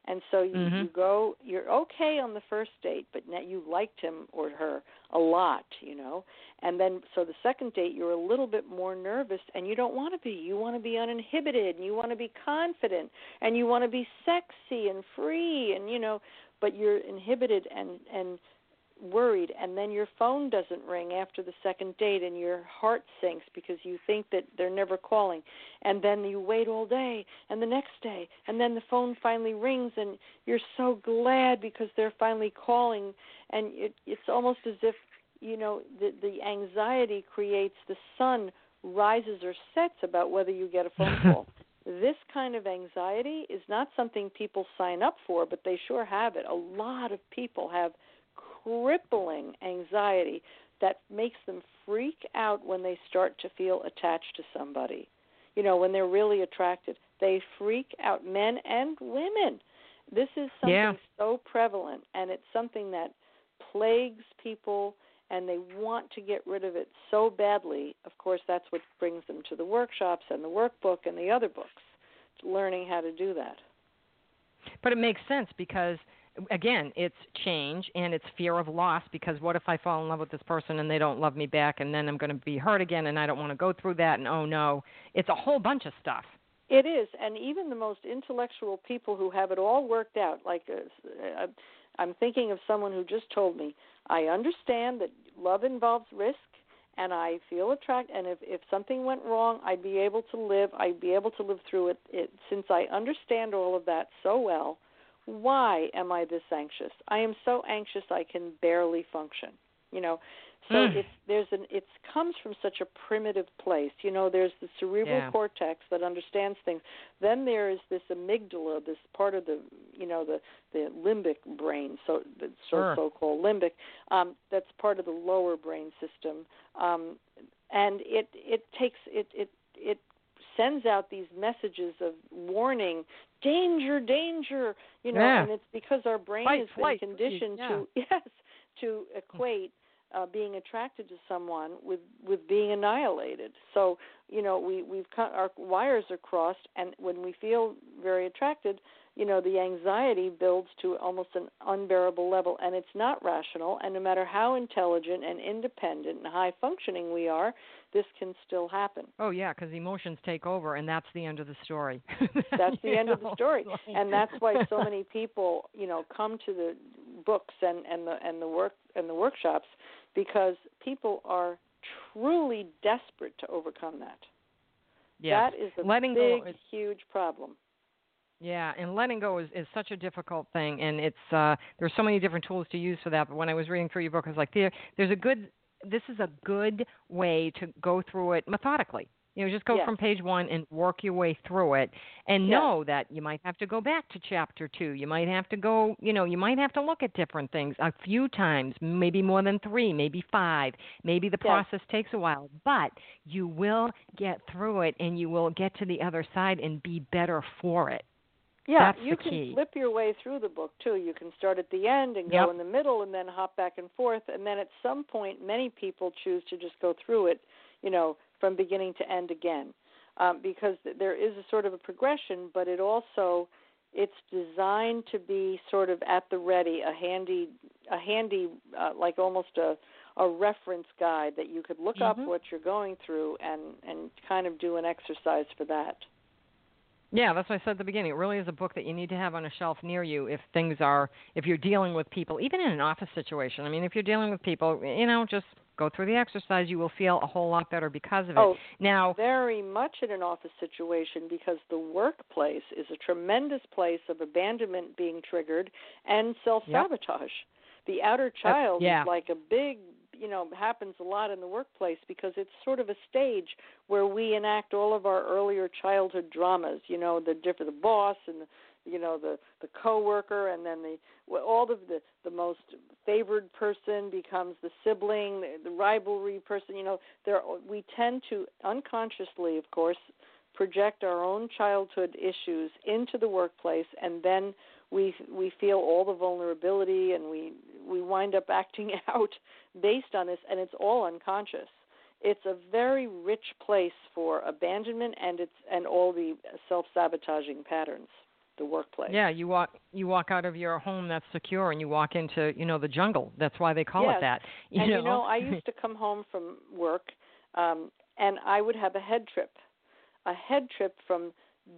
and so you, mm-hmm. you go, you're okay on the first date, but now you liked him or her a lot, you know. And then so the second date, you're a little bit more nervous, and you don't want to be. You want to be uninhibited, and you want to be confident, and you want to be sexy and free, and you know. But you're inhibited and and worried and then your phone doesn't ring after the second date and your heart sinks because you think that they're never calling. And then you wait all day and the next day and then the phone finally rings and you're so glad because they're finally calling. And it it's almost as if you know the the anxiety creates the sun rises or sets about whether you get a phone [LAUGHS] call. This kind of anxiety is not something people sign up for but they sure have it. A lot of people have crippling anxiety that makes them freak out when they start to feel attached to somebody. You know, when they're really attracted, they freak out, men and women. This is something yeah. so prevalent, and it's something that plagues people, and they want to get rid of it so badly. Of course, that's what brings them to the workshops and the workbook and the other books, learning how to do that. But it makes sense because again, it's change and it's fear of loss because what if I fall in love with this person and they don't love me back and then I'm going to be hurt again and I don't want to go through that and oh no, it's a whole bunch of stuff. It is, and even the most intellectual people who have it all worked out, like uh, uh, I'm thinking of someone who just told me, I understand that love involves risk, and I feel attracted. And if if something went wrong, I'd be able to live. I'd be able to live through it. it since I understand all of that so well, why am I this anxious? I am so anxious I can barely function. You know, So Mm. it's there's an it comes from such a primitive place. You know, there's the cerebral Yeah. cortex that understands things. Then there is this amygdala, this part of the you know the the limbic brain, so the so Sure. so-called limbic. Um, that's part of the lower brain system, um, and it it takes it it it sends out these messages of warning, danger, danger. You know, Yeah. and it's because our brain Fight, has been conditioned freeze, to [LAUGHS] yes to equate uh, being attracted to someone with with being annihilated. So you know we we've cut our wires are crossed, and when we feel very attracted, you know the anxiety builds to almost an unbearable level, and it's not rational. And no matter how intelligent and independent and high functioning we are, this can still happen. Oh yeah, because emotions take over, and that's the end of the story. [LAUGHS] That's the end of the story, and that's why so [LAUGHS] many people, you know, come to the books and and the and the work and the workshops because people are truly desperate to overcome that. Yes. That is a Letting big, go is huge problem. Yeah, and letting go is, is such a difficult thing, and it's uh, there's so many different tools to use for that. But when I was reading through your book, I was like, there, there's a good, this is a good way to go through it methodically. You know, just go Yes. from page one and work your way through it, and Yes. know that you might have to go back to chapter two. You might have to go, you know, you might have to look at different things a few times, maybe more than three, maybe five. Maybe the Yes. process takes a while, but you will get through it, and you will get to the other side and be better for it. Yeah, That's you can key. flip your way through the book too. You can start at the end and go Yep. in the middle and then hop back and forth and then at some point many people choose to just go through it, you know, from beginning to end again. Um, because th- there is a sort of a progression, but it also it's designed to be sort of at the ready, a handy a handy uh, like almost a a reference guide that you could look up Mhm. what you're going through and and kind of do an exercise for that. Yeah, that's what I said at the beginning. It really is a book that you need to have on a shelf near you if things are, if you're dealing with people, even in an office situation. I mean, if you're dealing with people, you know, just go through the exercise. You will feel a whole lot better because of it. Oh, now, very much in an office situation because the workplace is a tremendous place of abandonment being triggered and self sabotage. The outer child yeah. is like a big, you know, happens a lot in the workplace because it's sort of a stage where we enact all of our earlier childhood dramas. You know, the different the boss and the you know the the coworker and then the all of the the most favored person becomes the sibling the, the rivalry person you know there we tend to unconsciously of course project our own childhood issues into the workplace and then we we feel all the vulnerability and we we wind up acting [LAUGHS] out based on this and it's all unconscious it's a very rich place for abandonment and it's and all the self-sabotaging patterns the workplace yeah, you walk you walk out of your home that's secure and you walk into, you know, the jungle. That's why they call Yes. it that. You and know? you know, I used to come home from work, um, and I would have a head trip, a head trip from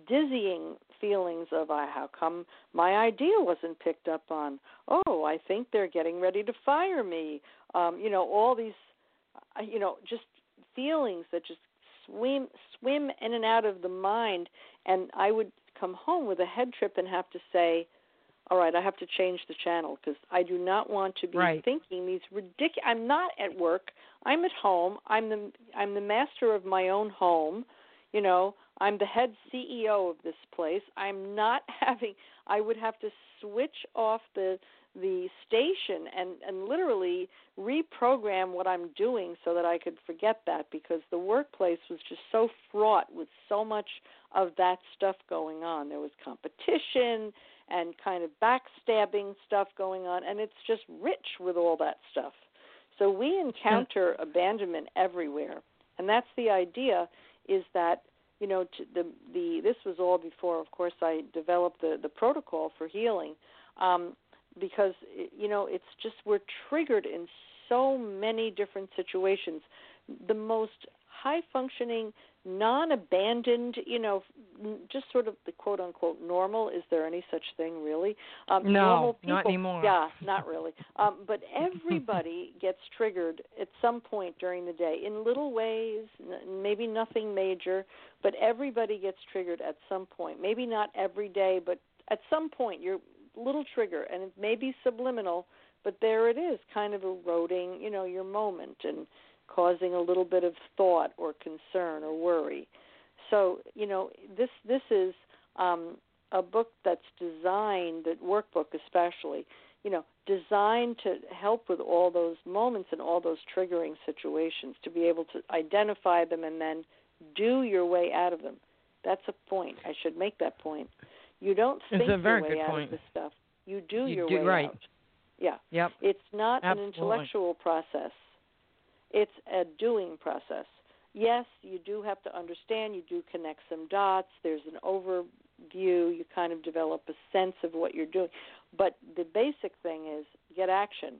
dizzying feelings of uh, how come my idea wasn't picked up on. Oh, I think they're getting ready to fire me. Um, you know, all these, uh, you know, just feelings that just swim swim in and out of the mind, and I would come home with a head trip and have to say, all right, I have to change the channel because I do not want to be Right. thinking these ridiculous. I'm not at work. I'm at home. I'm the I'm the master of my own home. You know, I'm the head CEO of this place. I'm not [LAUGHS] having. I would have to switch off the the station and and literally reprogram what I'm doing so that I could forget that because the workplace was just so fraught with so much of that stuff going on. There was competition and kind of backstabbing stuff going on and it's just rich with all that stuff. So we hmm. encounter abandonment everywhere. And that's the idea is that you know the the this was all before of course I developed the the protocol for healing um because you know it's just we're triggered in so many different situations. The most high functioning non abandoned you know just sort of the quote unquote normal. Is there any such thing really? Um No, normal people not anymore. yeah not [LAUGHS] really. Um but everybody gets triggered at some point during the day in little ways n- maybe nothing major but everybody gets triggered at some point. Maybe not every day but at some point you're little trigger and it may be subliminal but there it is, kind of eroding, you know, your moment. And causing a little bit of thought or concern or worry. So, you know, this this is um, a book that's designed, that workbook especially, you know, designed to help with all those moments and all those triggering situations, to be able to identify them and then do your way out of them. That's a point. I should make that point. You don't think it's a very your way out point. of this stuff. You do You your do way right. out. Yeah. Yep. It's not Absolutely. an intellectual process. It's a doing process. Yes, you do have to understand, you do connect some dots, there's an overview, you kind of develop a sense of what you're doing. But the basic thing is get action.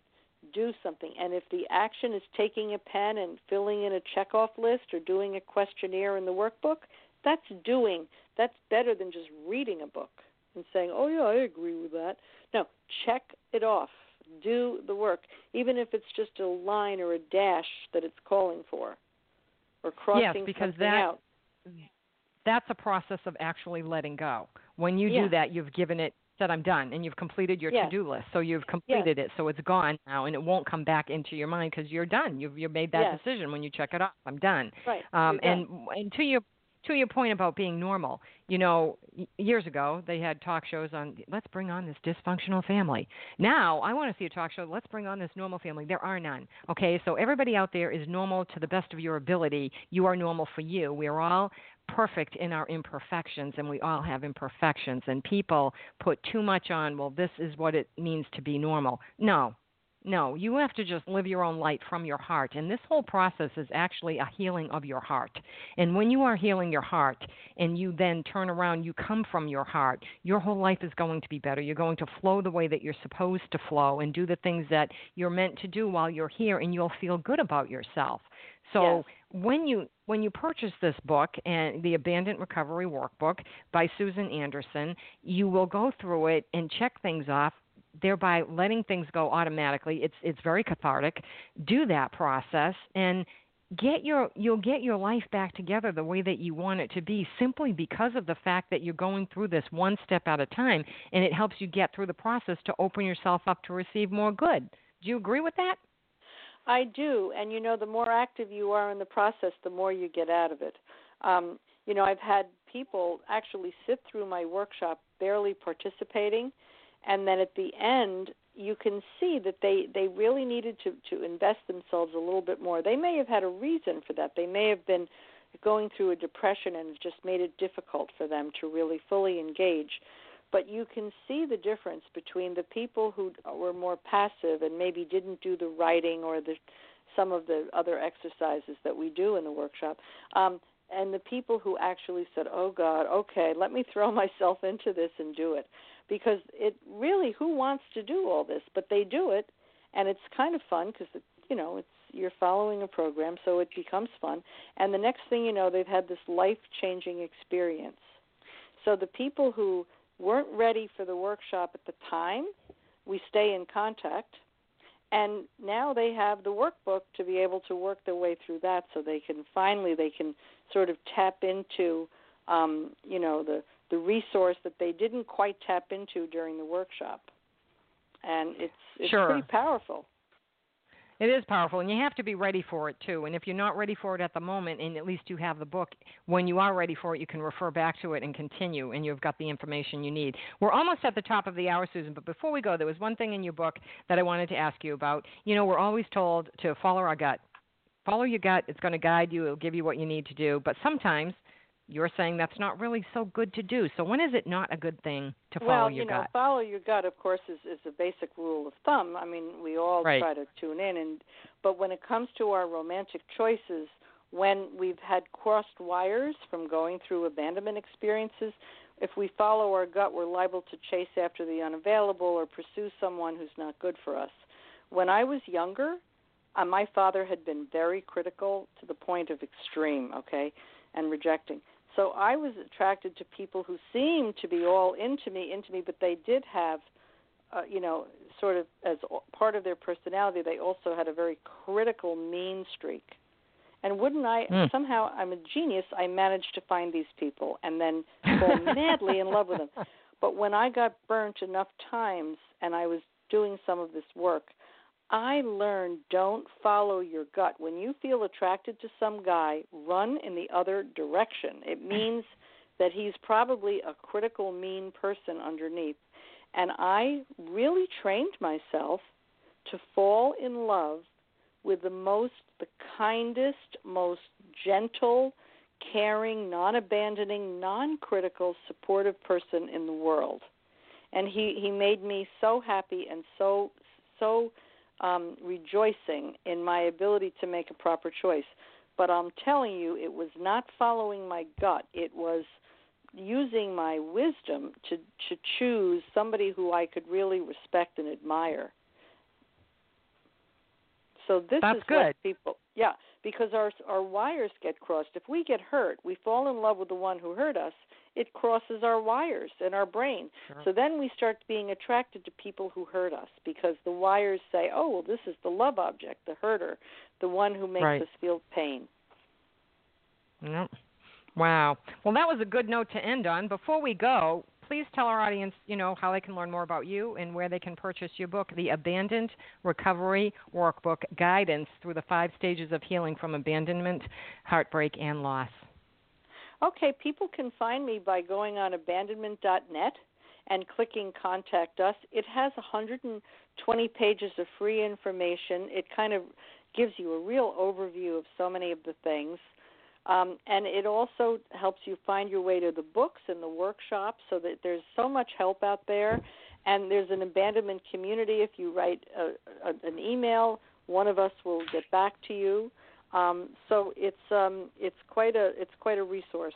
Do something. And if the action is taking a pen and filling in a checkoff list or doing a questionnaire in the workbook, that's doing. That's better than just reading a book and saying, "Oh yeah, I agree with that." No, check it off. Do the work, even if it's just a line or a dash that it's calling for, or crossing because something that- out. That's a process of actually letting go. When you Yeah. do that, you've given it said I'm done and you've completed your Yes. to-do list. So you've completed it. So it's gone now and it won't come back into your mind cuz you're done. You've you made that Yes. decision when you check it off. I'm done. Right. Um, and and to your to your point about being normal, you know, years ago they had talk shows on let's bring on this dysfunctional family. Now I want to see a talk show. Let's bring on this normal family. There are none. Okay, so everybody out there is normal to the best of your ability. You are normal for you. We are all perfect in our imperfections and we all have imperfections and people put too much on well this is what it means to be normal no no, you have to just live your own light from your heart. And this whole process is actually a healing of your heart. And when you are healing your heart and you then turn around, you come from your heart, your whole life is going to be better. You're going to flow the way that you're supposed to flow and do the things that you're meant to do while you're here, and you'll feel good about yourself. So Yes. when you when you purchase this book and the Abandoned Recovery Workbook by Susan Anderson, you will go through it and check things off thereby letting things go automatically. It's it's very cathartic. Do that process and get your you'll get your life back together the way that you want it to be simply because of the fact that you're going through this one step at a time and it helps you get through the process to open yourself up to receive more good. Do you agree with that? I do, and you know, the more active you are in the process, the more you get out of it. Um, you know, I've had people actually sit through my workshop barely participating, and then at the end, you can see that they they really needed to to invest themselves a little bit more. They may have had a reason for that. They may have been going through a depression and just made it difficult for them to really fully engage but you can see the difference between the people who were more passive and maybe didn't do the writing or the some of the other exercises that we do in the workshop um, and the people who actually said oh god okay let me throw [LAUGHS] myself into this and do it because it really who wants to do all this but they do it and it's kind of fun because you know it's you're following a program so it becomes fun and the next thing you know they've had this life changing experience so the people who weren't ready for the workshop at the time, we stay in contact. And now they have the workbook to be able to work their way through that so they can finally they can sort of tap into um, you know, the, the resource that they didn't quite tap into during the workshop. And it's it's Sure. pretty powerful. It is powerful, and you have to be ready for it too. And if you're not ready for it at the moment, and at least you have the book, when you are ready for it, you can refer back to it and continue, and you've got the information you need. We're almost at the top of the hour, Susan, but before we go, there was one thing in your book that I wanted to ask you about. You know, we're always told to follow our gut. Follow your gut, it's going to guide you, it'll give you what you need to do. But sometimes you're saying that's not really so good to do. So when is it not a good thing to follow well, your you know, gut? follow your gut, of course, is is a basic rule of thumb. I mean, we all Right. try to tune in, and but when it comes to our romantic choices, when we've had crossed wires from going through abandonment experiences, if we follow our gut, we're liable to chase after the unavailable or pursue someone who's not good for us. When I was younger, uh, my father had been very critical to the point of extreme, okay, and rejecting. So I was attracted to people who seemed to be all into me, into me, but they did have, uh, you know, sort of as part of their personality, they also had a very critical, mean streak. And wouldn't I Hmm. somehow I'm a genius. I managed to find these people and then [LAUGHS] fall madly in love with them. But when I got burnt enough times and I was doing some of this work, I learned don't follow your gut. When you feel attracted to some guy, run in the other direction. It [LAUGHS] means that he's probably a critical, mean person underneath. And I really trained myself to fall in love with the most, the kindest, most gentle, caring, non abandoning, non critical, supportive person in the world. And he, he made me so happy and so, so um, rejoicing in my ability to make a proper choice. But I'm telling you, it was not following my gut. It was using my wisdom to to choose somebody who I could really respect and admire. So this That's is good. what people yeah, because our our wires get crossed. If we get hurt, we fall in love with the one who hurt us. It crosses our wires in our brain. Sure. So then we start being attracted to people who hurt us because the wires say, "Oh, well, this is the love object, the herder, the one who makes Right. us feel pain." Yep. Wow. Well, that was a good note to end on. Before we go, please tell our audience, you know, how they can learn more about you and where they can purchase your book, The Abandoned Recovery Workbook Guidance Through the Five Stages of Healing from Abandonment, Heartbreak, and Loss. Okay, people can find me by going on abandonment.net and clicking contact us. It has 120 pages of free information. It kind of gives you a real overview of so many of the things. Um, and it also helps you find your way to the books and the workshops so that there's so much help out there. And there's an abandonment community. If you write a, a, an email, one of us will get back to you. Um, so it's um, it's quite a it's quite a resource.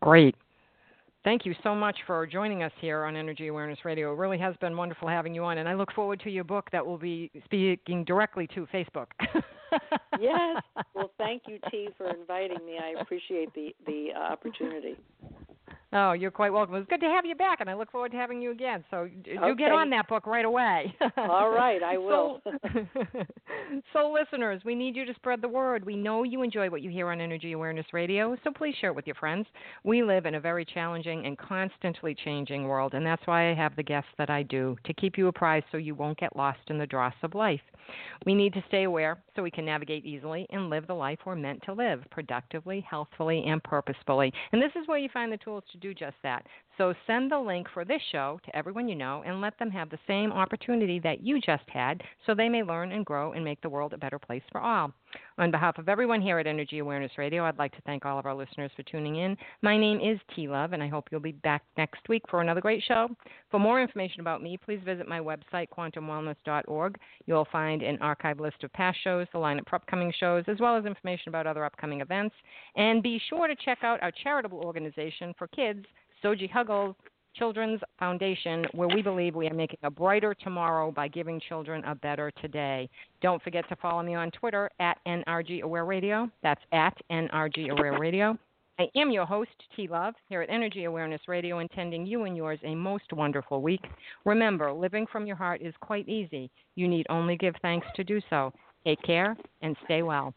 Great. Thank you so much for joining us here on Energy Awareness Radio. It really has been wonderful having you on, and I look forward to your book that will be speaking directly to Facebook. [LAUGHS] yes. [LAUGHS] Well, thank you, T, for inviting me. I appreciate the the uh, opportunity. Oh, you're quite welcome. It's good to have you back, and I look forward to having you again. So do get on that book right away. [LAUGHS] All right, I will. So, [LAUGHS] so, listeners, we need you to spread the word. We know you enjoy what you hear on Energy Awareness Radio, so please share it with your friends. We live in a very challenging and constantly changing world, and that's why I have the guests that I do to keep you apprised so you won't get lost in the dross of life. We need to stay aware so we can navigate easily and live the life we're meant to live productively, healthfully, and purposefully. And this is where you find the tools to do just that. So send the link for this show to everyone you know and let them have the same opportunity that you just had so they may learn and grow and make the world a better place for all. On behalf of everyone here at Energy Awareness Radio, I'd like to thank all of our listeners for tuning in. My name is T Love, and I hope you'll be back next week for another great show. For more information about me, please visit my website, quantumwellness.org. You'll find an archive list of past shows, the lineup for upcoming shows, as well as information about other upcoming events. And be sure to check out our charitable organization for kids, Soji Huggles Children's Foundation, where we believe we are making a brighter tomorrow by giving children a better today. Don't forget to follow me on Twitter at NRG Aware Radio. That's at NRG Aware Radio. I am your host, T Love, here at Energy Awareness Radio, intending you and yours a most wonderful week. Remember, living from your heart is quite easy. You need only give thanks to do so. Take care and stay well.